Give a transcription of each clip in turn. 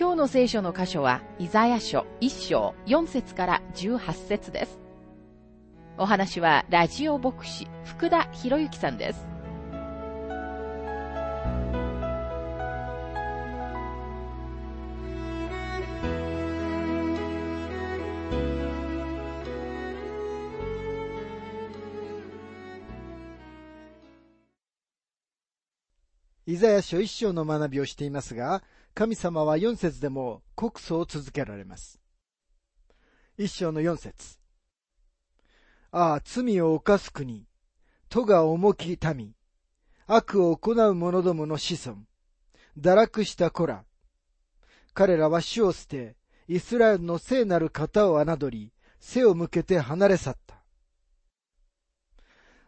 今日の聖書の箇所は、イザヤ書1章4節から18節です。お話は、ラジオ牧師、福田博之さんです。イザヤ書一章の学びをしていますが、神様は四節でも告訴を続けられます。一章の四節ああ、罪を犯す国、都が重き民、悪を行う者どもの子孫、堕落した子ら。彼らは死を捨て、イスラエルの聖なる方を侮り、背を向けて離れ去った。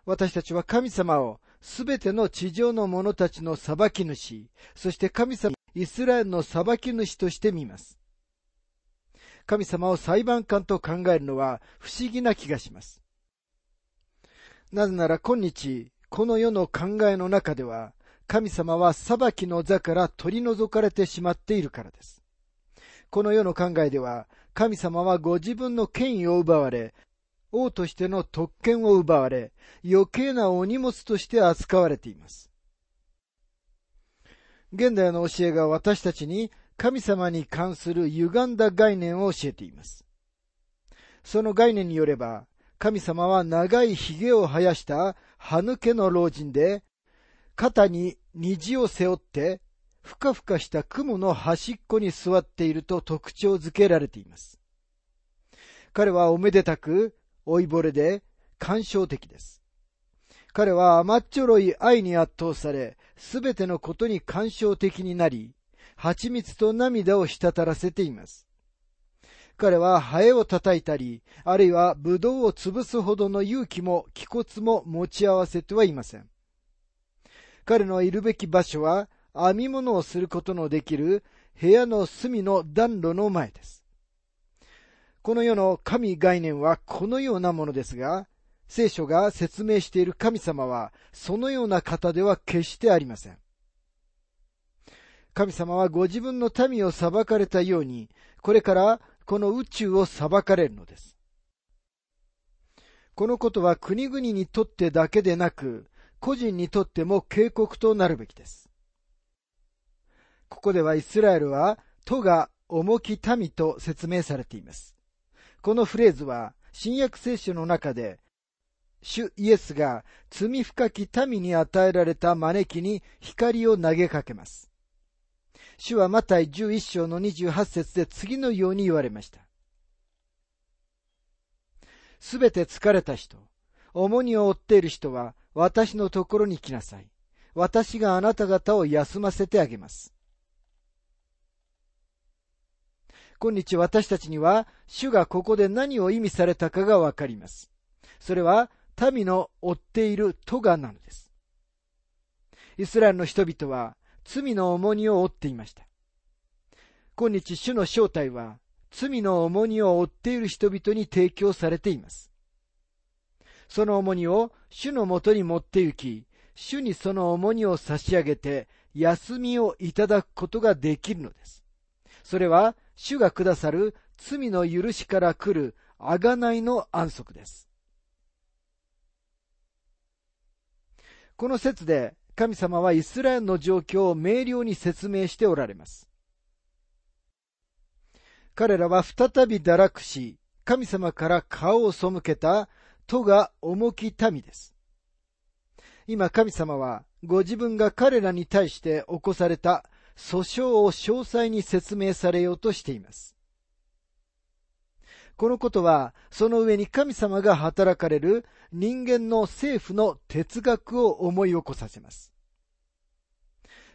私たちは神様をすべての地上の者たちの裁き主、そして神様、イスラエルの裁き主として見ます。神様を裁判官と考えるのは不思議な気がします。なぜなら今日、この世の考えの中では、神様は裁きの座から取り除かれてしまっているからです。この世の考えでは、神様はご自分の権威を奪われ、王としての特権を奪われ、余計なお荷物として扱われています。現代の教えが私たちに神様に関する歪んだ概念を教えています。その概念によれば、神様は長い髭を生やした歯抜けの老人で、肩に虹を背負って、ふかふかした雲の端っこに座っていると特徴づけられています。彼はおめでたく、老いぼれで感傷的です。彼は甘っちょろい愛に圧倒され、すべてのことに感傷的になり、蜂蜜と涙を滴らせています。彼はハエを叩いたり、あるいはブドウを潰すほどの勇気も気骨も持ち合わせてはいません。彼のいるべき場所は編み物をすることのできる部屋の隅の暖炉の前です。この世の神概念はこのようなものですが、聖書が説明している神様は、そのような方では決してありません。神様はご自分の民を裁かれたように、これからこの宇宙を裁かれるのです。このことは国々にとってだけでなく、個人にとっても警告となるべきです。ここではイスラエルは、都が重き民と説明されています。このフレーズは、新約聖書の中で、主イエスが罪深き民に与えられた招きに光を投げかけます。主はマタイ11章の28節で次のように言われました。すべて疲れた人、重荷を負っている人は私のところに来なさい。私があなた方を休ませてあげます。今日私たちには、主がここで何を意味されたかがわかります。それは、民の追っているトガなのです。イスラエルの人々は、罪の重荷を負っていました。今日主の正体は、罪の重荷を負っている人々に提供されています。その重荷を主のもとに持って行き、主にその重荷を差し上げて、休みをいただくことができるのです。それは、主がくださる罪の許しから来る贖いの安息です。この説で神様はイスラエルの状況を明瞭に説明しておられます。彼らは再び堕落し、神様から顔を背けた都が重き民です。今神様はご自分が彼らに対して起こされた訴訟を詳細に説明されようとしています。このことは、その上に神様が働かれる人間の政府の哲学を思い起こさせます。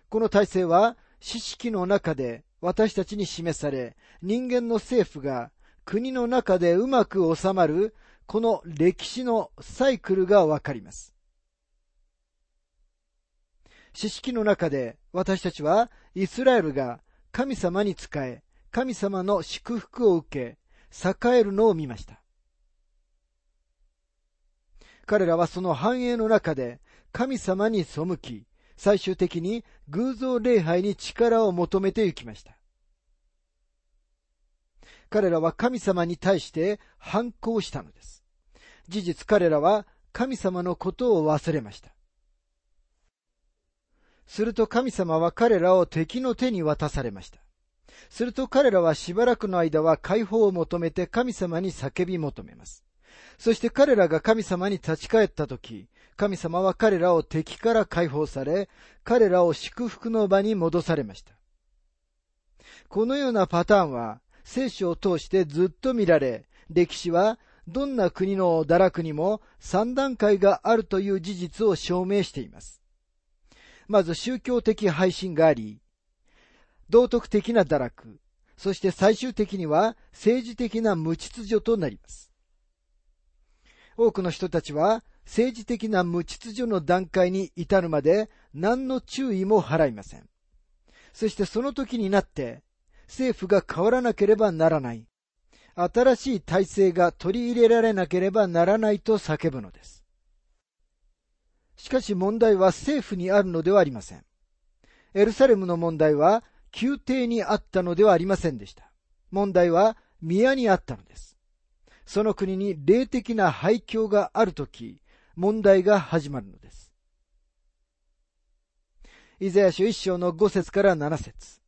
この体制は、知識の中で私たちに示され、人間の政府が国の中でうまく収まる、この歴史のサイクルがわかります。知識の中で私たちはイスラエルが神様に仕え、神様の祝福を受け、栄えるのを見ました。彼らはその繁栄の中で神様に背き、最終的に偶像礼拝に力を求めて行きました。彼らは神様に対して反抗したのです。事実彼らは神様のことを忘れました。すると神様は彼らを敵の手に渡されました。すると彼らはしばらくの間は解放を求めて神様に叫び求めます。そして彼らが神様に立ち返った時、神様は彼らを敵から解放され、彼らを祝福の場に戻されました。このようなパターンは聖書を通してずっと見られ、歴史はどんな国の堕落にも三段階があるという事実を証明しています。まず宗教的配信があり、道徳的な堕落、そして最終的には政治的な無秩序となります。多くの人たちは政治的な無秩序の段階に至るまで何の注意も払いません。そしてその時になって政府が変わらなければならない。新しい体制が取り入れられなければならないと叫ぶのです。しかし問題は政府にあるのではありません。エルサレムの問題は宮廷にあったのではありませんでした。問題は宮にあったのです。その国に霊的な廃墟があるとき、問題が始まるのです。イザヤ書一章の五節から七節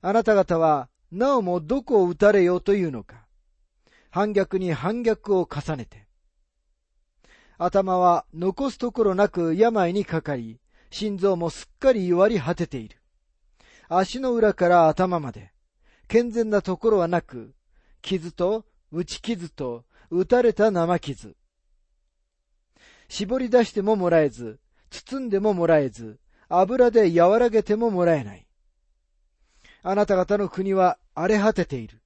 あなた方は、なおもどこを打たれようというのか。反逆に反逆を重ねて。頭は残すところなく病にかかり、心臓もすっかり弱り果てている。足の裏から頭まで、健全なところはなく、傷と打ち傷と打たれた生傷。絞り出してももらえず、包んでももらえず、油で和らげてももらえない。あなた方の国は荒れ果てている。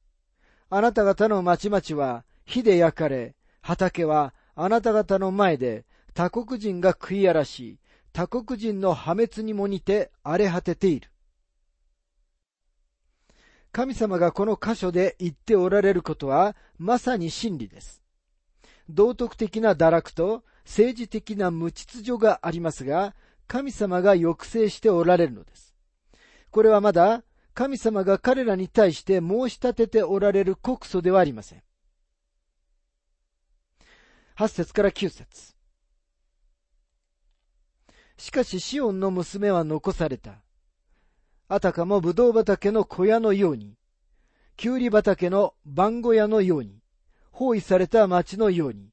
あなた方の町々は火で焼かれ、畑はあなた方の前で他国人が食い荒らし、他国人の破滅にも似て荒れ果てている。神様がこの箇所で言っておられることはまさに真理です。道徳的な堕落と政治的な無秩序がありますが、神様が抑制しておられるのです。これはまだ神様が彼らに対して申し立てておられる告訴ではありません。8節から9節しかしシオンの娘は残された。あたかもぶどう畑の小屋のように、きゅうり畑の番小屋のように、包囲された町のように。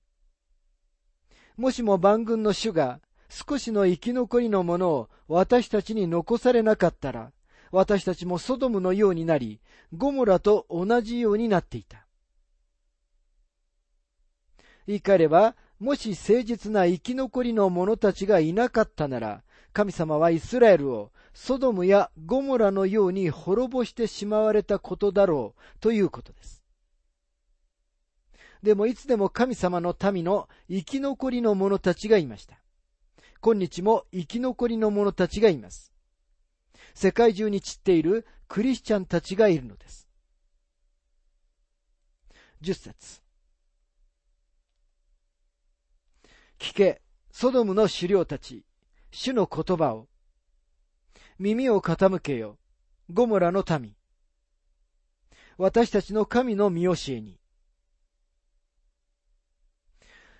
もしも万軍の主が少しの生き残りのものを私たちに残されなかったら、私たちもソドムのようになり、ゴモラと同じようになっていた。言い換えれば、もし誠実な生き残りの者たちがいなかったなら、神様はイスラエルをソドムやゴモラのように滅ぼしてしまわれたことだろうということです。でもいつでも神様の民の生き残りの者たちがいました。今日も生き残りの者たちがいます。世界中に散っているクリスチャンたちがいるのです。十節聞け、ソドムの狩猟たち、主の言葉を。耳を傾けよ、ゴモラの民。私たちの神の見教えに。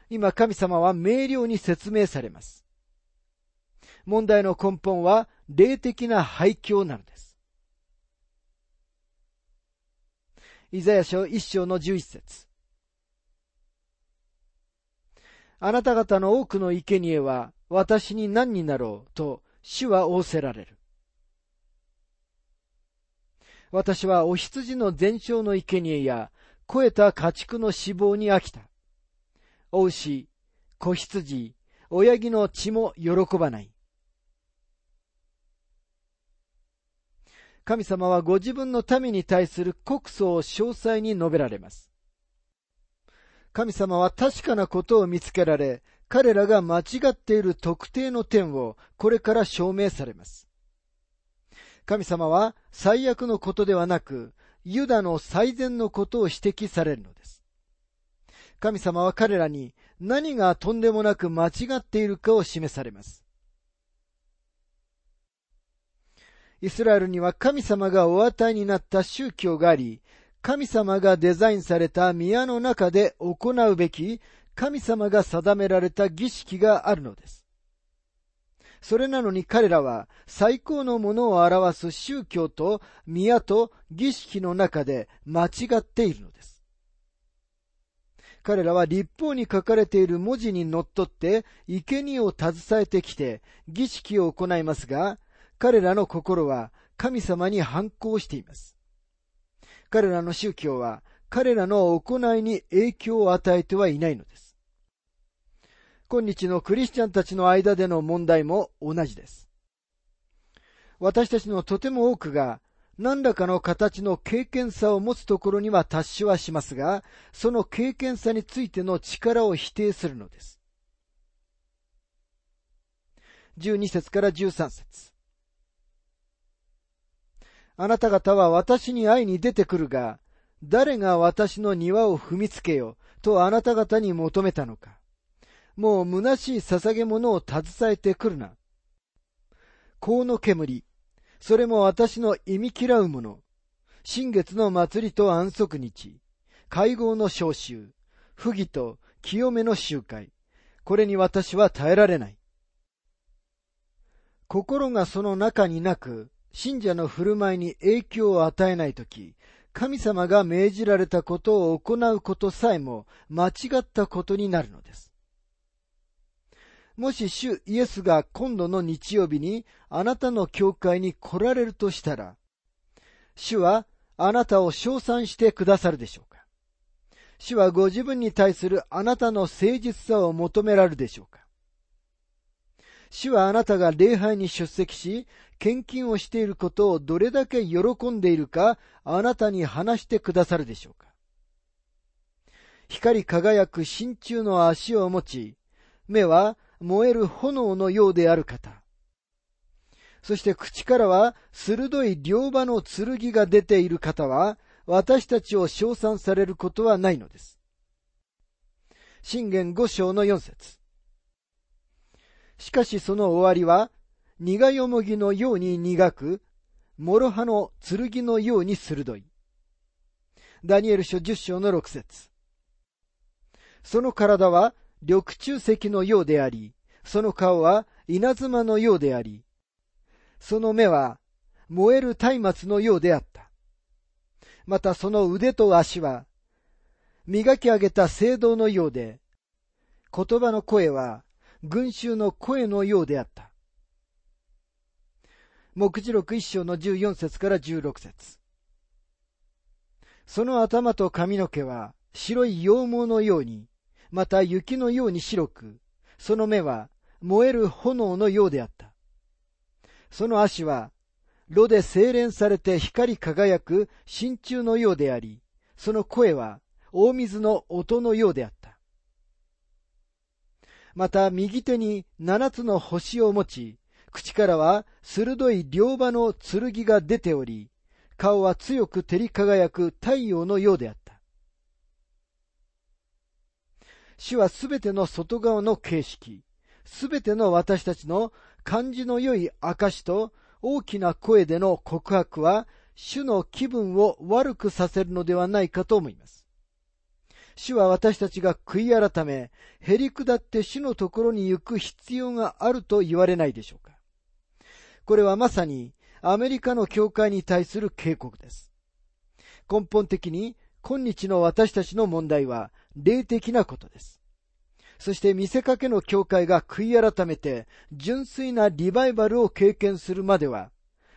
今神様は明瞭に説明されます。問題の根本は霊的な廃墟なのです。イザヤ書一章の十一節あなた方の多くの生贄は私に何になろうと主は仰せられる。私はお羊の全焼の生贄や肥えた家畜の脂肪に飽きた。お牛、子羊、親木の血も喜ばない。神様はご自分の民に対する告訴を詳細に述べられます。神様は確かなことを見つけられ、彼らが間違っている特定の点をこれから証明されます。神様は最悪のことではなく、ユダの最善のことを指摘されるのです。神様は彼らに何がとんでもなく間違っているかを示されます。イスラエルには神様がお与えになった宗教があり、神様がデザインされた宮の中で行うべき神様が定められた儀式があるのです。それなのに彼らは最高のものを表す宗教と宮と儀式の中で間違っているのです。彼らは立法に書かれている文字にのっとって生贄を携えてきて儀式を行いますが、彼らの心は神様に反抗しています。彼らの宗教は彼らの行いに影響を与えてはいないのです。今日のクリスチャンたちの間での問題も同じです。私たちのとても多くが何らかの形の経験さを持つところには達しはしますが、その経験さについての力を否定するのです。12節から13節あなた方は私に会いに出てくるが、誰が私の庭を踏みつけよとあなた方に求めたのか。もう虚しい捧げ物を携えてくるな。香の煙、それも私の意味嫌うもの。新月の祭りと安息日、会合の召集、不義と清めの集会。これに私は耐えられない。心がその中になく、信者の振る舞いに影響を与えないとき、神様が命じられたことを行うことさえも間違ったことになるのです。もし主イエスが今度の日曜日にあなたの教会に来られるとしたら、主はあなたを称賛してくださるでしょうか？主はご自分に対するあなたの誠実さを求められるでしょうか？主はあなたが礼拝に出席し、献金をしていることをどれだけ喜んでいるか、あなたに話してくださるでしょうか光り輝く真鍮の足を持ち、目は燃える炎のようである方。そして口からは鋭い両刃の剣が出ている方は、私たちを称賛されることはないのです。信玄五章の四節しかしその終わりは、苦よもぎのように苦く、諸刃の剣のように鋭い。ダニエル書十章の六節その体は緑中石のようであり、その顔は稲妻のようであり、その目は燃える松明のようであった。またその腕と足は、磨き上げた聖堂のようで、言葉の声は群衆の声のようであった。目次録一章の十四節から十六節その頭と髪の毛は白い羊毛のように、また雪のように白く、その目は燃える炎のようであった。その足は、炉で精錬されて光り輝く真鍮のようであり、その声は大水の音のようであった。また右手に七つの星を持ち、口からは鋭い両刃の剣が出ており、顔は強く照り輝く太陽のようであった。主はすべての外側の形式、すべての私たちの感じの良い証と大きな声での告白は、主の気分を悪くさせるのではないかと思います。主は私たちが悔い改め、へり下って主のところに行く必要があると言われないでしょうか。これはまさにアメリカの教会に対する警告です。根本的に今日の私たちの問題は霊的なことです。そして見せかけの教会が悔い改めて純粋なリバイバルを経験するまでは、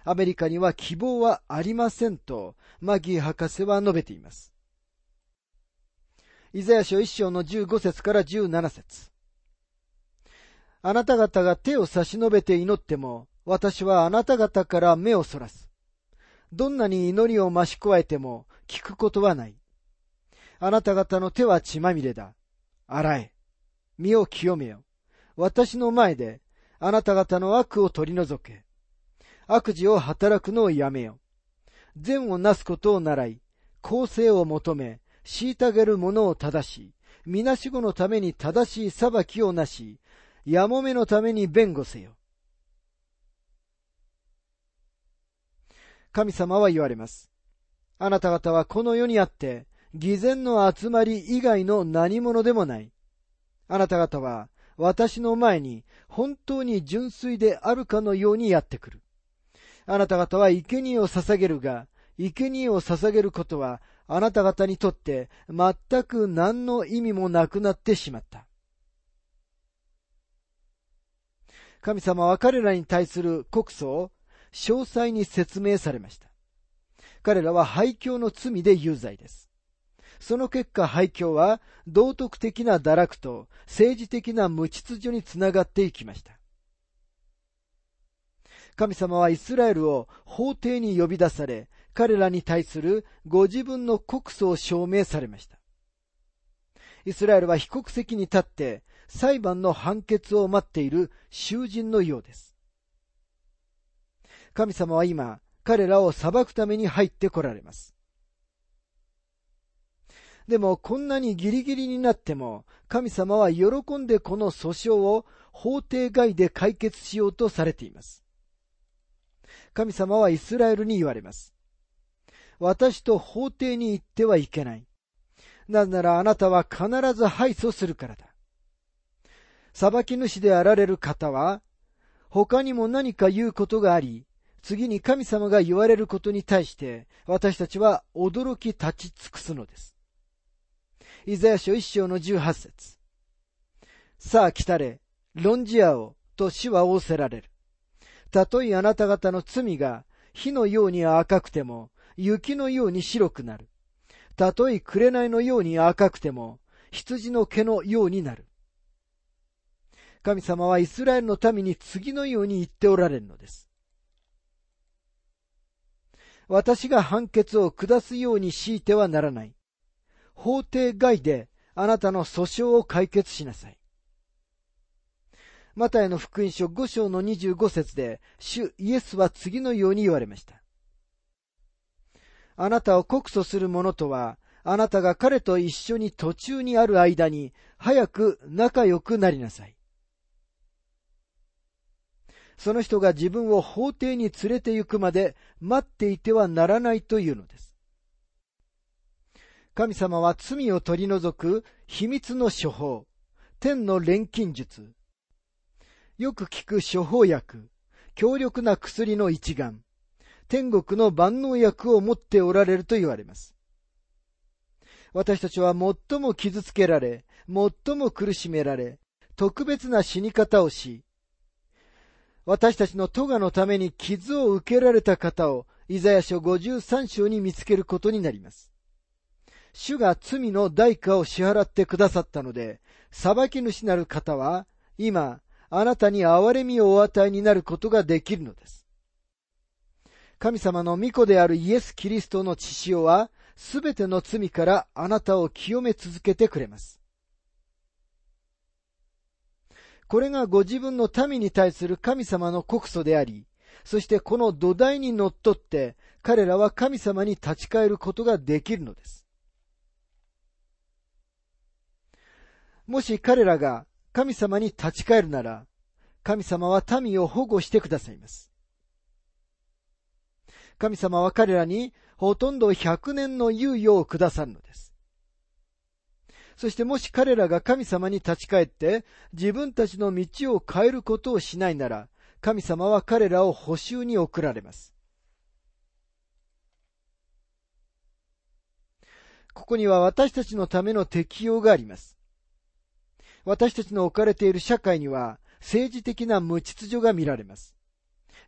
アメリカには希望はありませんと、マギー博士は述べています。イザヤ書一章の15節から17節あなた方が手を差し伸べて祈っても、私はあなた方から目をそらす。どんなに祈りを増し加えても聞くことはない。あなた方の手は血まみれだ。洗え。身を清めよ。私の前であなた方の悪を取り除け。悪事を働くのをやめよ。善をなすことを習い、公正を求め、虐げる者を正し、みなしごのために正しい裁きをなし、やもめのために弁護せよ。神様は言われます。あなた方はこの世にあって、偽善の集まり以外の何者でもない。あなた方は私の前に本当に純粋であるかのようにやってくる。あなた方は生贄を捧げるが、生贄を捧げることはあなた方にとって全く何の意味もなくなってしまった。神様は彼らに対する告訴を詳細に説明されました。彼らは廃墟の罪で有罪です。その結果廃墟は道徳的な堕落と政治的な無秩序につながっていきました。神様はイスラエルを法廷に呼び出され、彼らに対するご自分の告訴を証明されました。イスラエルは被告席に立って裁判の判決を待っている囚人のようです。神様は今、彼らを裁くために入ってこられます。でもこんなにギリギリになっても、神様は喜んでこの訴訟を法廷外で解決しようとされています。神様はイスラエルに言われます。私と法廷に行ってはいけない。なぜならあなたは必ず敗訴するからだ。裁き主であられる方は、他にも何か言うことがあり、次に神様が言われることに対して、私たちは驚き立ち尽くすのです。イザヤ書一章の十八節さあ来たれ、論じ合おう、と死は仰せられる。たとえあなた方の罪が火のように赤くても、雪のように白くなる。たとえ紅のように赤くても、羊の毛のようになる。神様はイスラエルの民に次のように言っておられるのです。私が判決を下すように強いてはならない。法廷外であなたの訴訟を解決しなさい。マタイの福音書5章の25節で、主イエスは次のように言われました。あなたを告訴する者とは、あなたが彼と一緒に途中にある間に、早く仲良くなりなさい。その人が自分を法廷に連れて行くまで待っていてはならないというのです。神様は罪を取り除く秘密の処方、天の錬金術、よく効く処方薬、強力な薬の一丸、天国の万能薬を持っておられると言われます。私たちは最も傷つけられ、最も苦しめられ、特別な死に方をし、私たちの咎のために傷を受けられた方を、イザヤ書53章に見つけることになります。主が罪の代価を支払ってくださったので、裁き主なる方は、今、あなたに憐れみをお与えになることができるのです。神様の御子であるイエス・キリストの血潮は、すべての罪からあなたを清め続けてくれます。これがご自分の民に対する神様の告訴であり、そしてこの土台にのっとって彼らは神様に立ち返ることができるのです。もし彼らが神様に立ち返るなら、神様は民を保護してくださいます。神様は彼らにほとんど100年の猶予をくださるのです。そしてもし彼らが神様に立ち返って自分たちの道を変えることをしないなら、神様は彼らを補修に送られます。ここには私たちのための適用があります。私たちの置かれている社会には政治的な無秩序が見られます。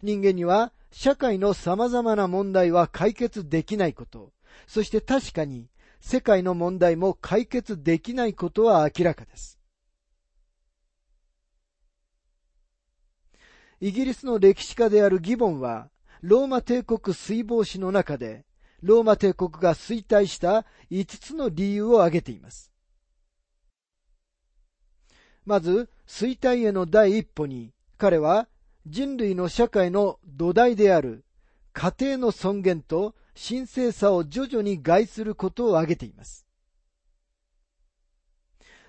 人間には社会の様々な問題は解決できないこと、そして確かに世界の問題も解決できないことは明らかです。イギリスの歴史家であるギボンは、ローマ帝国水防史の中で、ローマ帝国が衰退した5つの理由を挙げています。まず、衰退への第一歩に、彼は人類の社会の土台である家庭の尊厳と神聖さを徐々に害することを挙げています。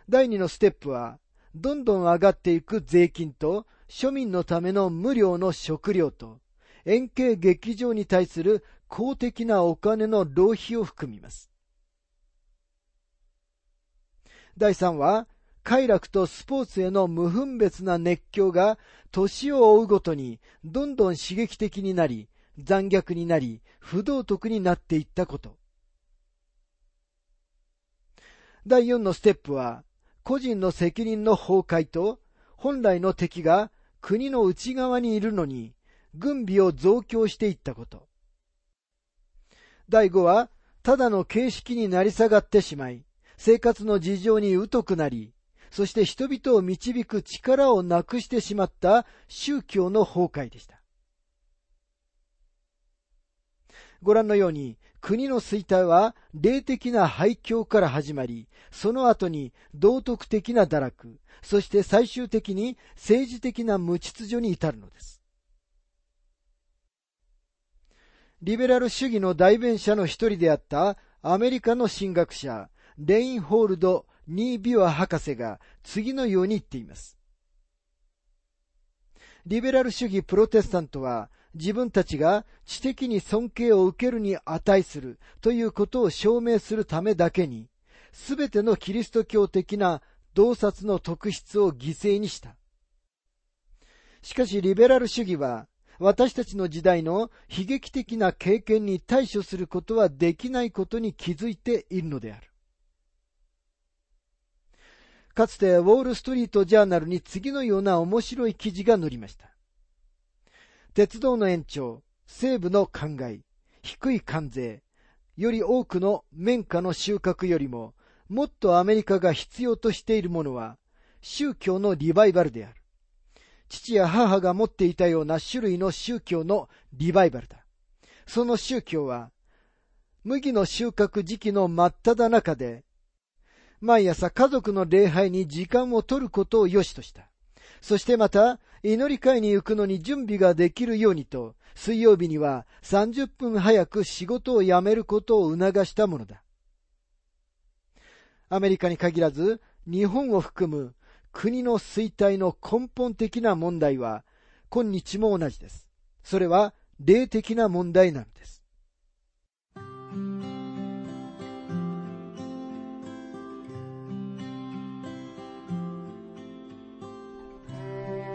第二のステップは、どんどん上がっていく税金と庶民のための無料の食料と円形劇場に対する公的なお金の浪費を含みます。第3は、快楽とスポーツへの無分別な熱狂が年を追うごとにどんどん刺激的になり、残虐になり、不道徳になっていったこと。第4のステップは、個人の責任の崩壊と、本来の敵が国の内側にいるのに、軍備を増強していったこと。第5は、ただの形式になり下がってしまい、生活の事情に疎くなり、そして人々を導く力をなくしてしまった宗教の崩壊でした。ご覧のように、国の衰退は霊的な廃墟から始まり、その後に道徳的な堕落、そして最終的に政治的な無秩序に至るのです。リベラル主義の代弁者の一人であったアメリカの神学者、レインホールド・ニービワ博士が次のように言っています。リベラル主義プロテスタントは自分たちが知的に尊敬を受けるに値するということを証明するためだけに、すべてのキリスト教的な洞察の特質を犠牲にした。しかしリベラル主義は私たちの時代の悲劇的な経験に対処することはできないことに気づいているのである。かつてウォールストリートジャーナルに次のような面白い記事が載りました。鉄道の延長、西部の灌漑、低い関税、より多くの綿花の収穫よりも、もっとアメリカが必要としているものは、宗教のリバイバルである。父や母が持っていたような種類の宗教のリバイバルだ。その宗教は、麦の収穫時期の真っ只中で、毎朝家族の礼拝に時間を取ることを良しとした。そしてまた、祈り会に行くのに準備ができるようにと、水曜日には30分早く仕事を辞めることを促したものだ。アメリカに限らず、日本を含む国の衰退の根本的な問題は、今日も同じです。それは霊的な問題なのです。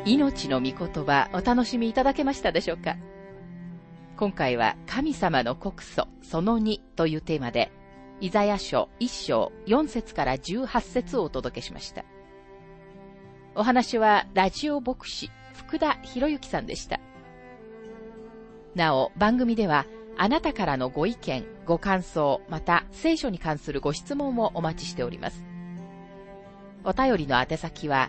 命の御言葉お楽しみいただけましたでしょうか？今回は神様の告訴その2というテーマで、イザヤ書1章4節から18節をお届けしました。お話はラジオ牧師福田博之さんでした。なお、番組ではあなたからのご意見、ご感想、また聖書に関するご質問をお待ちしております。お便りの宛先は、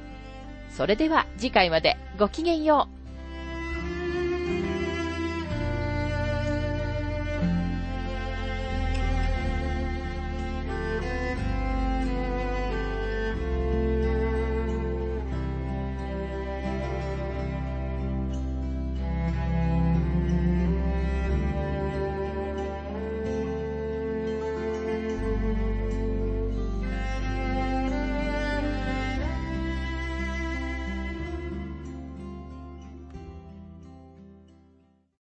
それでは次回までごきげんよう。